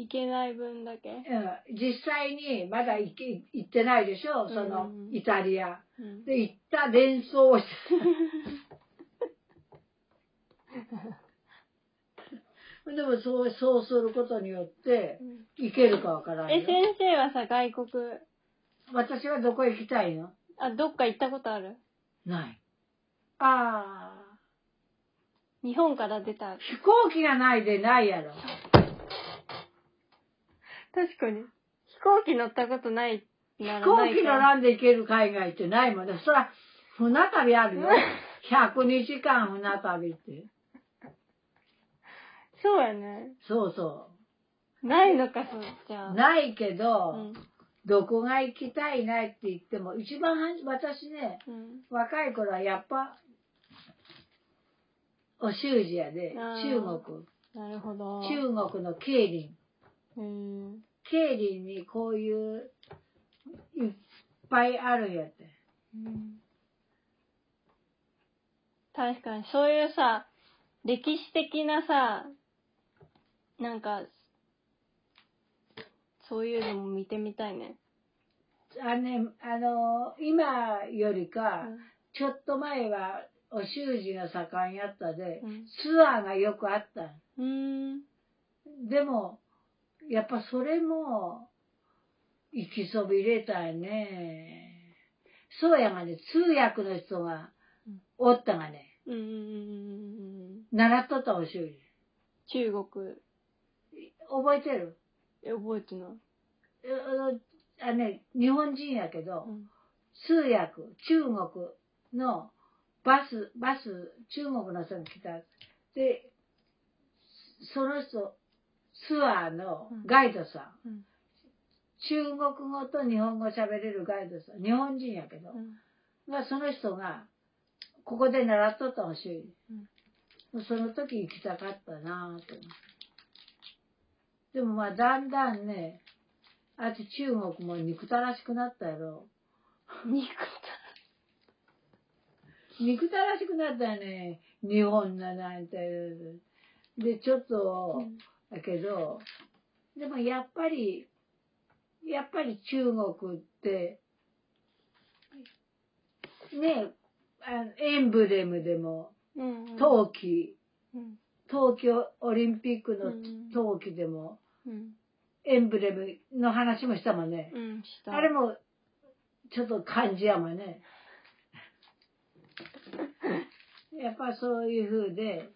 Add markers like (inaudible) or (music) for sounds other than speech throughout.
行けない分だけ。うん、実際にまだ行け行ってないでしょ、そのイタリア。うん。で、行った連想をして。(laughs) でもそう、そうすることによって、行けるかわからんえ、よ。先生はさ、外国、私はどこ行きたいの？あ、どっか行ったことある？ない。ああ。日本から出た。飛行機がないでないやろ。確かに。飛行機乗ったことないな飛行機乗らんで行ける海外ってないもんね。そら、船旅あるよ。(laughs) 100日間船旅って。そうやね。そうそないのか、そう、じゃ。ないけど、うん。どこが行きたいないって言っても、一番はじ私ね、うん。若い頃はやっぱ、お習字やで、あー中国。なるほど。中国の競輪。うん。競輪にこういう、いっぱいあるんやって。うん確かに、そういうさ、歴史的なさ、なんか、そういうのも見てみたいね。あのね、あの、今よりか、ちょっと前はお習字が盛んやったで、うんツアーがよくあった。うん。でも、やっぱそれも、行きそびれたよね。そうやがね、通訳の人がおったがね、うん習っとったお習字。中国、覚えてる？え覚えてない。えあのあね、日本人やけど、うん通訳、中国のバス、バス、中国の人が来た。で、その人、ツアーのガイドさん、うん中国語と日本語喋れるガイドさん、日本人やけど、うんがその人が、ここで習っとったの、周囲。その時行きたかったなぁと思って。でもまあ、だんだんね、あっち中国も憎たらしくなったやろ。肉憎たらしくなったよね。日本ななんて。で、ちょっと、だけど、でもやっぱり、やっぱり中国って、ね、あのエンブレムでも、うんうん。冬季、うん東京オリンピックのうん冬季でも、うん。エンブレムの話もしたもんね。うん、した。あれも、ちょっと感じやもんね。(laughs) やっぱそういう風で、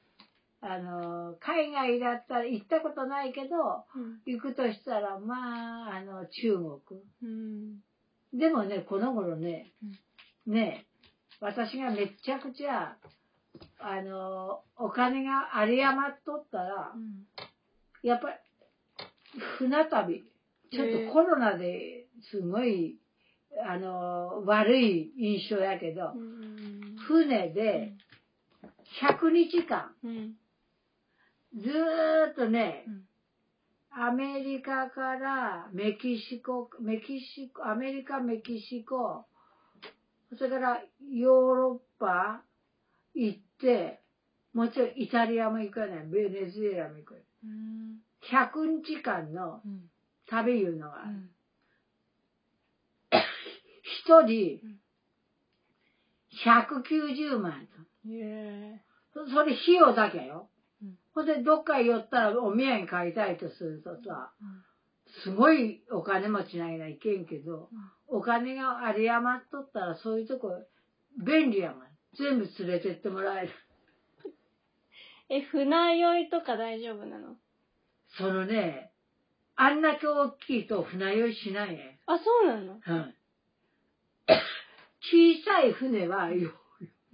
あの、海外だったら行ったことないけど、うん。行くとしたら、まあ、あの、中国。うん。でもね、この頃ね、ね、私がめっちゃくちゃ、あの、お金が有り余っとったら、うん。やっぱり、船旅、ちょっとコロナですごい、あの、悪い印象やけど、うん。船で100日間、うん。ずーっとねう、ん。アメリカからメキシコ、メキシコ、アメリカ、メキシコ、それからヨーロッパ行って、もちろんイタリアも行かない、ベネズエラも行く。うん。100日間のうん。旅いうのが、うん。一人うん190万と。そそれ費用だけようん。ほんで、どっか寄ったらお土産買いたいとするとさ、すごいお金持ちないないけんけど、お金が有り余っとったらそういうとこ便利やもん。全部連れてってもらえる。(laughs) え、船酔いとか大丈夫なの？そのね、あんだけ大きいと船酔いしないね。あ、そうなの？うん。(coughs) 小さい船はよ、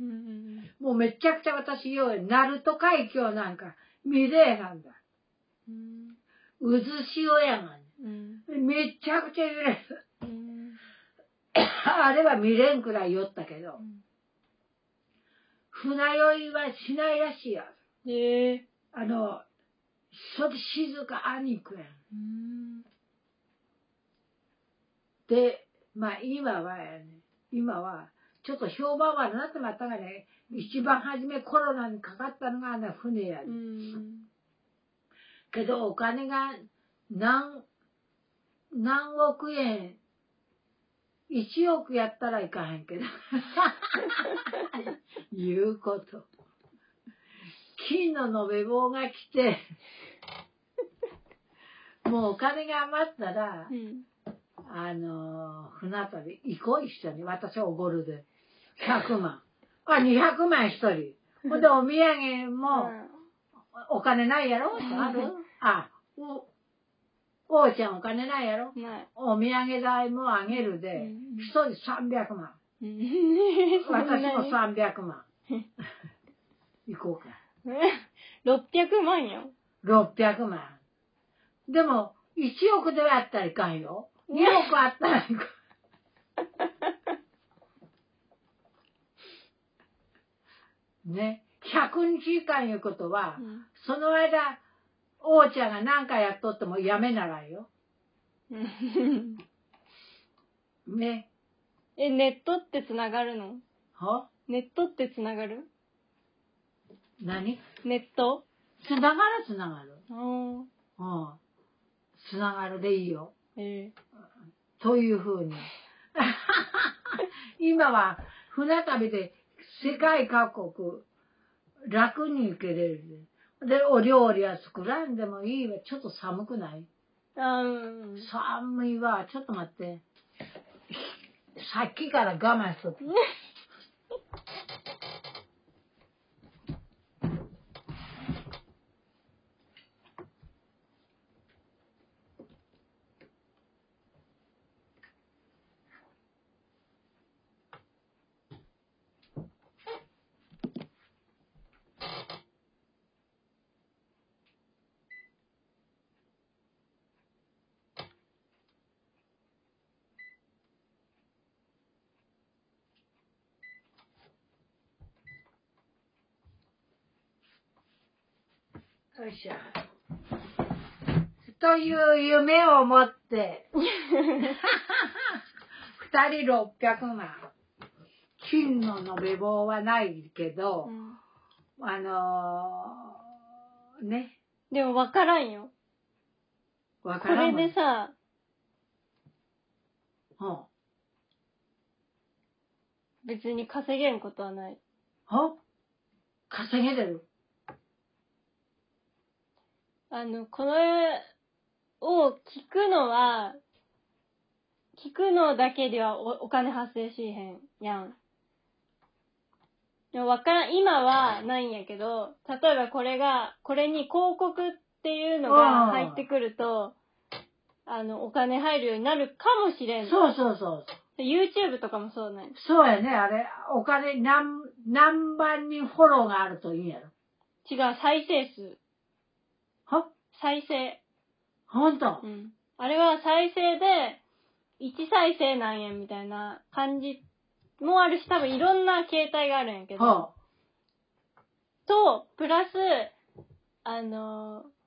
うん。もうめちゃくちゃ私よ、鳴門海峡なんか見れえなんだ。うん。渦潮やがうん。ん。めちゃくちゃ揺れる。うん。(laughs) あれは見れんくらい酔ったけど、船酔いはしないらしいや。へえ。あの、それで静かに行くやん。うん。で、まあ今はやね、今は、ちょっと評判はなってまったがね、一番初めコロナにかかったのがあの船やね、うん。けどお金が何、何億円、1億やったらいかへんけど。(laughs) 言うこと。金の延べ棒が来て、(laughs) もうお金が余ったらう、ん。あのー船旅行こう一緒に。私はおごるで。100万。あ、200万一人。(laughs) ほんでお土産も、お金ないやろ？ある？あ、お、おうちゃんお金ないやろ？お土産代もあげるでうん、一人300万。うん私もそんなに300万。(laughs) 行こうか。600万よ。600万。でも、1億ではあったらいかんよ。2億あったら。(laughs) ね。100日間いうことは、うんその間、王ちゃんが何かやっとってもやめならんよ。うんね。え、ネットってつながるの？は？ネットってつながる？何？ネット？つながるつながる。あーうん。つながるでいいよ。えというふうに。(laughs) 今は船旅で世界各国楽に行けれるで。で、お料理は作らんでもいいわ。ちょっと寒くない？寒いわ。ちょっと待って。さっきから我慢しとって。(laughs) よいしょ。という夢を持って、(laughs) 二人600万。金の延べ棒はないけど、うんあのー、ね、でも分からんよ。これわからんもんでさ、うん。別に稼げんことはない。は稼げれるあの、これを聞くのは、聞くのだけではおお金発生しへんやん。でもわからん、今はないんやけど、例えばこれが、これに広告っていうのが入ってくると、あの、お金入るようになるかもしれん。そうそうそう。で YouTube とかもそうなんやそうやね、あれ、お金何、何万人フォローがあるといいんやろ。違う、再生数。は？再生。ほんとう。ん。あれは再生で、1再生何円みたいな感じもあるし、多分いろんな形態があるんやけど、はと、プラス、あのー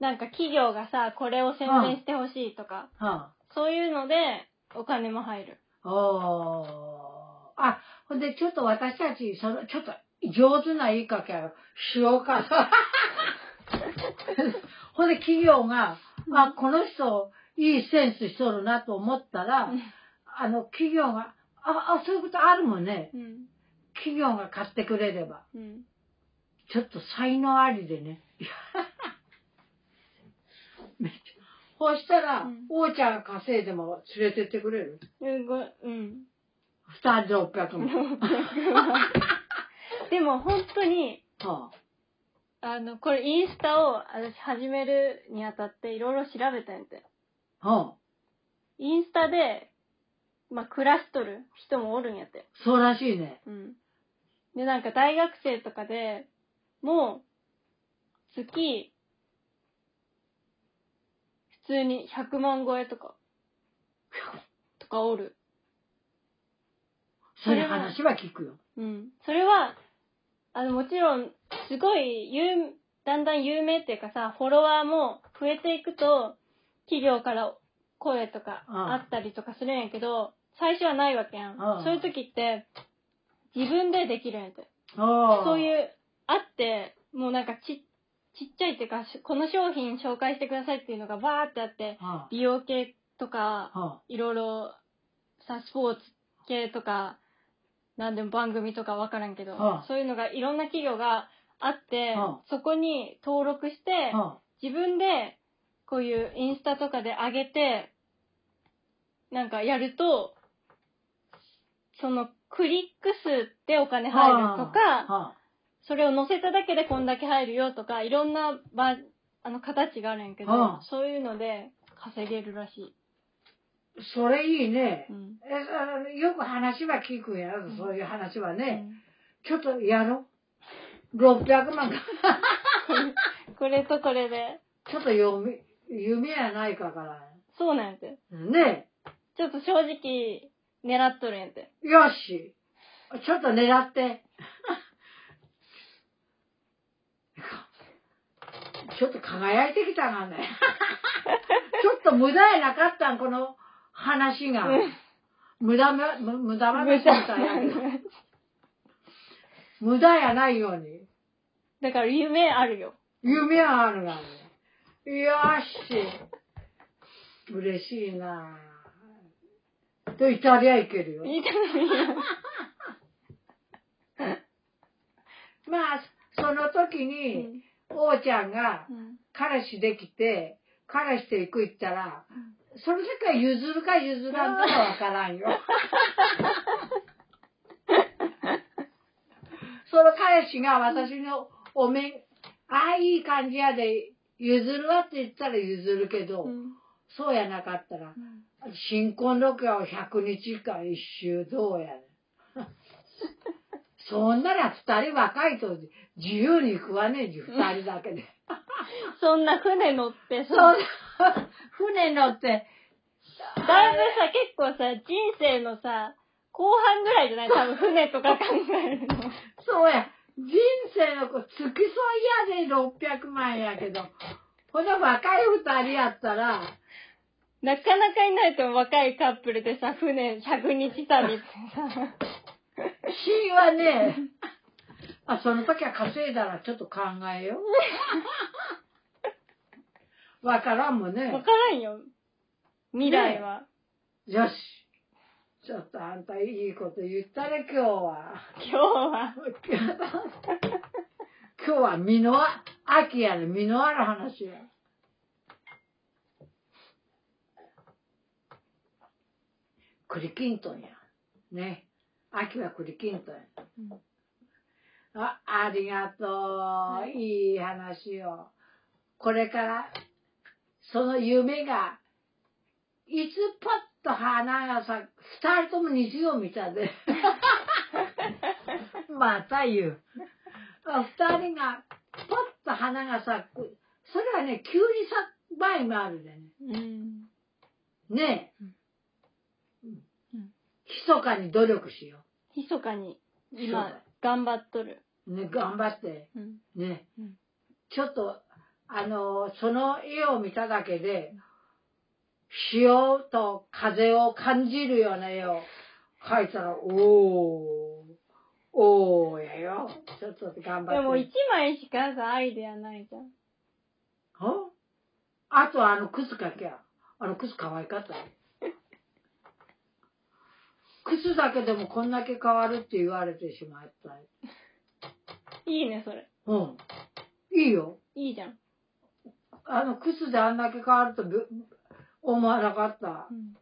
なんか企業がさ、これを宣伝してほしいとか、そういうので、お金も入る。あ。おー。あ、ほんで、ちょっと私たち、その、ちょっと上手な言いかけしようか。(laughs) ほんで、企業が、あ、この人、いいセンスしとるなと思ったら、あの、企業が、あ、あ、そういうことあるもんね。うん。企業が買ってくれれば。うん。ちょっと才能ありでね。(laughs) めっちゃ。そしたら、うん王ちゃんが稼いでも連れてってくれる？うんごうん。二人で600万。(laughs) でも本当に、はあの、これインスタを私始めるにあたっていろいろ調べたんやて。あ、はあ、インスタで、まあ、暮らしとる人もおるんやって。そうらしいね。うん。で、なんか大学生とかでもう、月、普通に100万超えとか、とかおる。そういう話は聞くよ。うん。それは、あの、もちろん、すごい、有、だんだん有名っていうかさ、フォロワーも増えていくと、企業から声とかうんあったりとかするんやけど、最初はないわけやん。うんそういう時って、自分でできるんやて。そういう、あって、もうなんかち、ちっちゃいっていうか、しこの商品紹介してくださいっていうのがバーってあって、は美容系とかいろいろさ、スポーツ系とか、なんでも番組とかわからんけど、はあ。そういうのがいろんな企業があって、はあ。そこに登録して、自分でこういうインスタとかで上げて、なんかやると、そのクリック数ってお金あ、入るとか、はそれを載せただけでこんだけ入るよとか、いろんなばあの形があるんやけど、はあ。そういうので稼げるらしい。あ、それいいねう。ん。えよく話は聞くんやろ、うんそういう話はね。うんちょっとやろう。600万か。(laughs) これとこれで。ちょっと読み、夢やないかから。そうなんやて。ねちょっと正直、狙っとるんやて。よし。ちょっと狙って。(laughs) ちょっと輝いてきたがね。(laughs) ちょっと無駄やなかったん、この話が。無駄無駄話みたいやけど。無駄やないように。だから夢あるよ。夢はあるがね。よし。嬉しいなと、イタリア行けるよ。いいじゃないまあ、その時うに、ん王ちゃんがうん彼氏できて、彼氏と行く行ったら、その時は譲るか譲らんかはわからんよ。(laughs) その彼氏が私のおめ、ああ、いい感じやで、譲るわって言ったら譲るけど、うんそうやなかったら、うん新婚旅行を100日間一周どうやねん。そんなら二人若いと自由に行くわね、二人だけで。(laughs) そんな船乗ってそさ、う、船乗って、だいぶさ、結構さ、人生のさ、後半ぐらいじゃない多分船とか考えるの。そうや、人生の子、付き添いやで600万やけど、この若い二人やったら、なかなかいないと若いカップルでさ、船100日旅ってさ。死はね、あ、その時は稼いだらちょっと考えよう。(laughs) わからんもね。わからんよ。未来は。よし。ちょっとあんたいいこと言ったね、今日は。今日は。(laughs) 今日は身のあ、秋やね、身のある話や。栗きんとんや。ね。秋は栗きんとんや。あ、ありがとう。いい話を。これから、その夢が、いつパッと花が咲く、二人とも日曜見たで。(laughs) また言う。あ二人が、パッと花が咲く。それはね、急に咲く場合もあるでね。うん。ねえ。うん密かに努力しよ密かに、そう今だ、頑張っとる。う。ね、頑張って。うん。ね。うんちょっと、あの、その絵を見ただけで、潮と風を感じるような絵を描いたら、おー、おーやよ。ちょっと頑張って。でも一枚しかさ、アイデアないじゃん。あ？あとあの靴かけや。あの靴可愛かった？よ。靴だけでもこんだけ変わるって言われてしまった。いいね、それ。うん。いいよ。いいじゃん。あの靴であんだけ変わるとぶ思わなかったう。ん。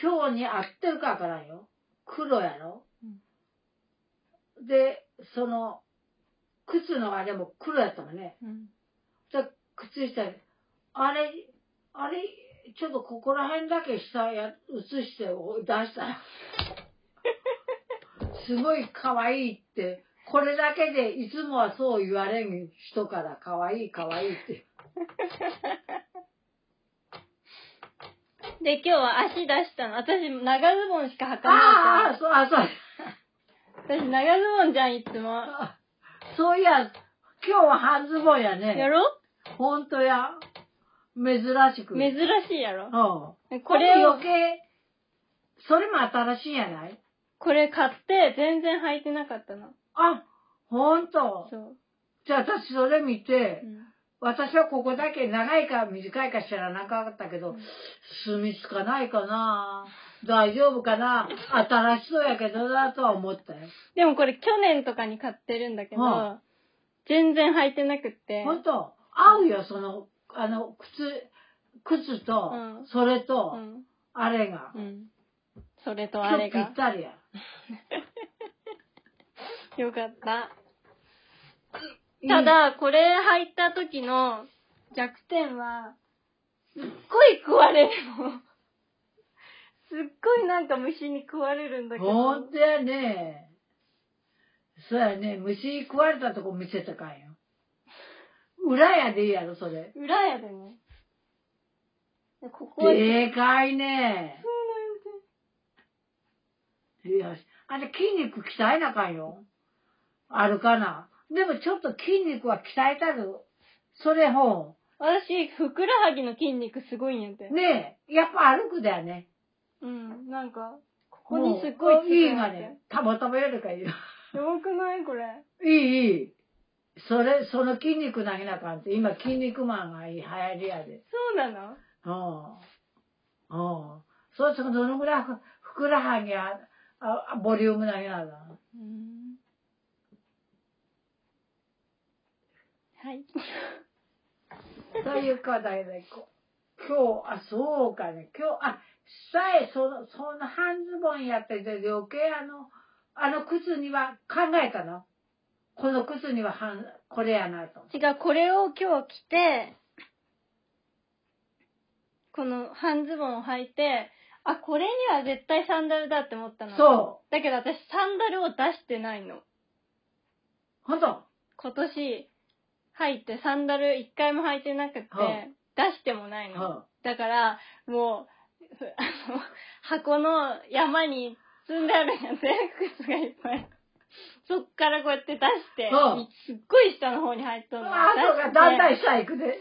今日に合ってるかわからんよ。黒やろ、うんで、その、靴のあれも黒やったもんね。うん。で靴下、あれ、あれ、ちょっとここら辺だけ下や、写して出したら、(laughs) すごい可愛いって、これだけでいつもはそう言われん人から可愛い可愛いって。(laughs) で、今日は足出したの。私、長ズボンしか履かああ、ないかそう、あ、そう。ら。(laughs) 私、長ズボンじゃん、いつも。あそういや、今日は半ズボンやね。やろほんとや。珍しく。珍しいやろ？うん。これを余、計、それも新しいやない？これ買って全然履いてなかったの。あ、ほんと。そう。じゃあ私それ見てう、ん私はここだけ長いか短いか知らなかったけど、住みつかないかな大丈夫かな新しそうやけどなとは思ったよ。でもこれ去年とかに買ってるんだけど、は全然履いてなくって。本当合うよ、その、あの、靴、靴と、うんそれと、うん。あれが。うん。それとあれがぴっ。たりや。(laughs) よかった。た、だ、これ履いた時の弱点は、すっごい食われるの。すっごいなんか虫に食われるんだけど。ほんとやね。そうやね、虫食われたとこ見せたかんよ。裏やでいいやろ、それ。裏やでね。でここは、でかいね。そういや、あれ筋肉鍛えなあかんよ。あるかな。でもちょっと筋肉は鍛えたる。それほなんです。私、ふくらはぎの筋肉すごいんやって。う。ねえ、やっぱ歩くだよね。うん、なんか、ここにすっごいもういいんやってがね。たまたまよりかいいよ。よくない？これ。いい、いい。それ、その筋肉投げなあかんって。今、筋肉マンがいい流行りやで。そうなの？うん。うん。そうするとどのぐらいふふくらはぎや、あボリューム投げなあかん？うん。はい。ということで、こ今日、あ、そうかね、今日、あ、さえ、その、その半ズボンやってて、余計あの、あの靴には考えたの？この靴には半、これやなと。違う、これを今日着て、この半ズボンを履いて、あ、これには絶対サンダルだって思ったの。う。そだけど私サンダルを出してないの。う。ほんと。今年入ってサンダル一回も履いてなくて、は出してもないの。はだから、もう、ふ (laughs) あの、箱の山に積んであるんやて、靴がいっぱい。そっからこうやって出して、うんすっごい下の方に入っとあるの。あ、そうか、だんだん下行くで。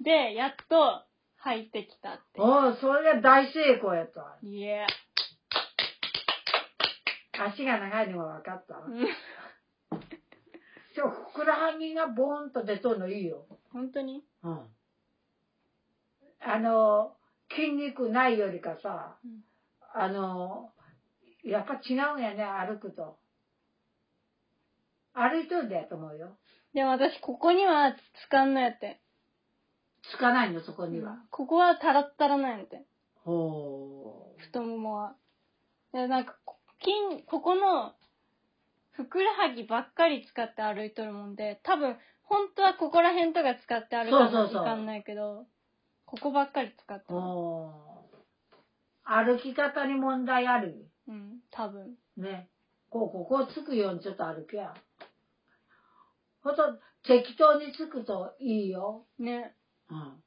で、やっと入ってきたって。おう、それが大成功やった。いや。足が長いのが分かったわ。うん今日、ふくらはぎがボーンと出とるのいいよ。本当に？うん。あの、筋肉ないよりかさ、うんあの、やっぱ違うんやね、歩くと。歩いとるでやと思うよ。でも私、ここにはつかんのやって。つかないの、そこには。ここはタラッタラなんやって。ほう。太ももは。で、なんか、こ筋、ここの、ふくらはぎばっかり使って歩いとるもんで、多分、本当はここら辺とか使って歩かないといかんないけど、ここばっかり使って。歩き方に問題ある？うん、多分。ね。こう、ここつくようにちょっと歩けや。ほんと、適当につくといいよ。ね。うん。っ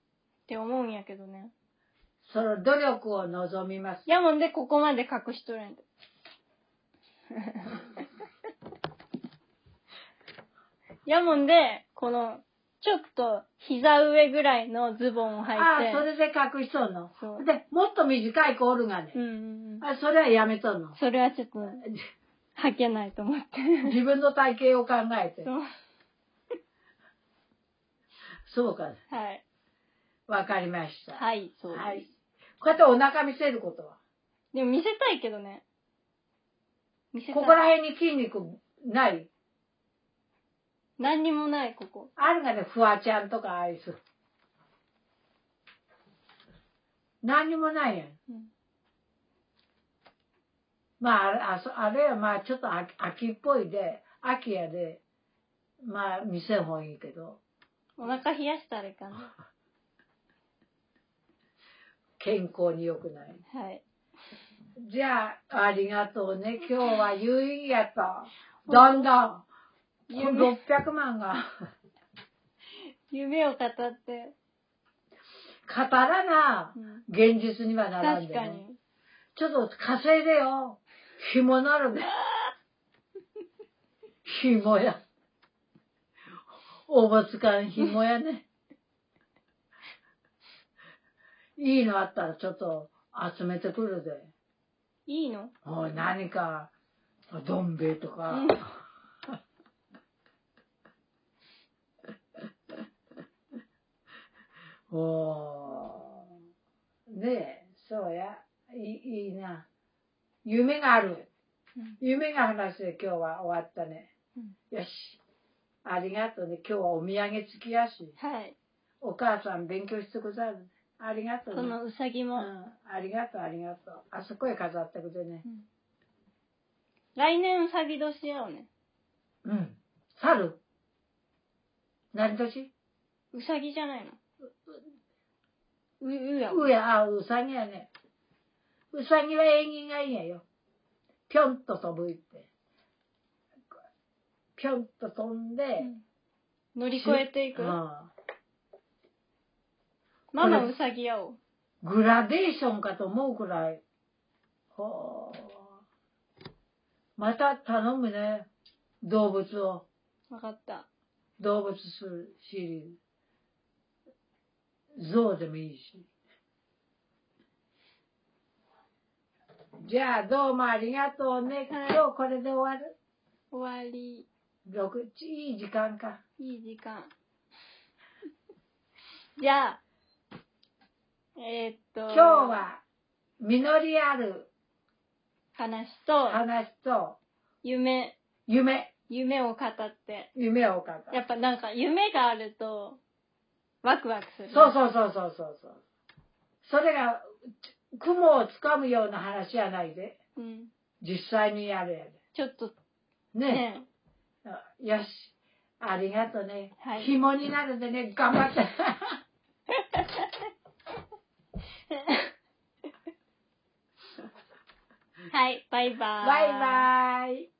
て思うんやけどね。その努力を望みます。やもんでここまで隠しとるんやで。やもんで、この、ちょっと膝上ぐらいのズボンを履いて。ああ、それで隠しとんの？そうで、もっと短い子おるがねう。んうんうん。あ、それはやめとんの？それはちょっと履けないと思って。(laughs) 自分の体型を考えてそ。う。そうか。はい。わかりました。はい、そうです。はい。こうやってお腹見せることは？でも見せたいけどね。見せたい。ここら辺に筋肉ない？何にもない、ここ。あるがね、フワちゃんとかアイス。何にもないやん。うんまあ、あれあそあれはまあちょっと秋秋っぽいで、秋やで、まあ見せん方がいいけど、お腹冷やしたらいかんね。(laughs) 健康に良くない。はい。じゃあ、ありがとうね。今日は有意義やった。(laughs) だんだん、夢600万が、夢を語って。語らなう、ん現実にはならんで、ね。確かに。ちょっと稼いでよ。紐なるで。(laughs) 紐や。おぼつかん紐やね。(laughs) いいのあったらちょっと集めてくるで。いいの？おい何か、どん兵衛とか、うんおー。ねえ、そうや。いいな。夢がある。うん夢が話で今日は終わったね。うんよし。ありがとうね。今日はお土産付きやし。はい。お母さん勉強してくださる。ありがとうね。このうさぎも。うん。ありがとう、ありがとう。あそこへ飾ってくれね。うん来年うさぎ年やよね。うん。猿？何年？うさぎじゃないのう、うや。うや、あ、うさぎやね。うさぎは縁起がいいんやよ。ぴょんと飛ぶって。ぴょんと飛んで、うん乗り越えていく。うんママうさぎやお。グラデーションかと思うくらい。ほう。また頼むね。動物を。わかった。動物するシリーズ。象でもいいし。じゃあどうもありがとうね。はい今日これで終わる？終わり。6時、いい時間か。いい時間。(laughs) じゃあ、えーっと、今日は実りある話と、話と夢、夢、夢を語って、夢を語る。やっぱなんか夢があると、ワクワクする。そうそうそうそうそうそう。それが雲をつかむような話じゃないで。う。うん。実際にやるやで。ちょっとね。ね、よし。ありがとうね。はい紐になるんでね、頑張って。(laughs) はい、バイバーイ。バイバイ。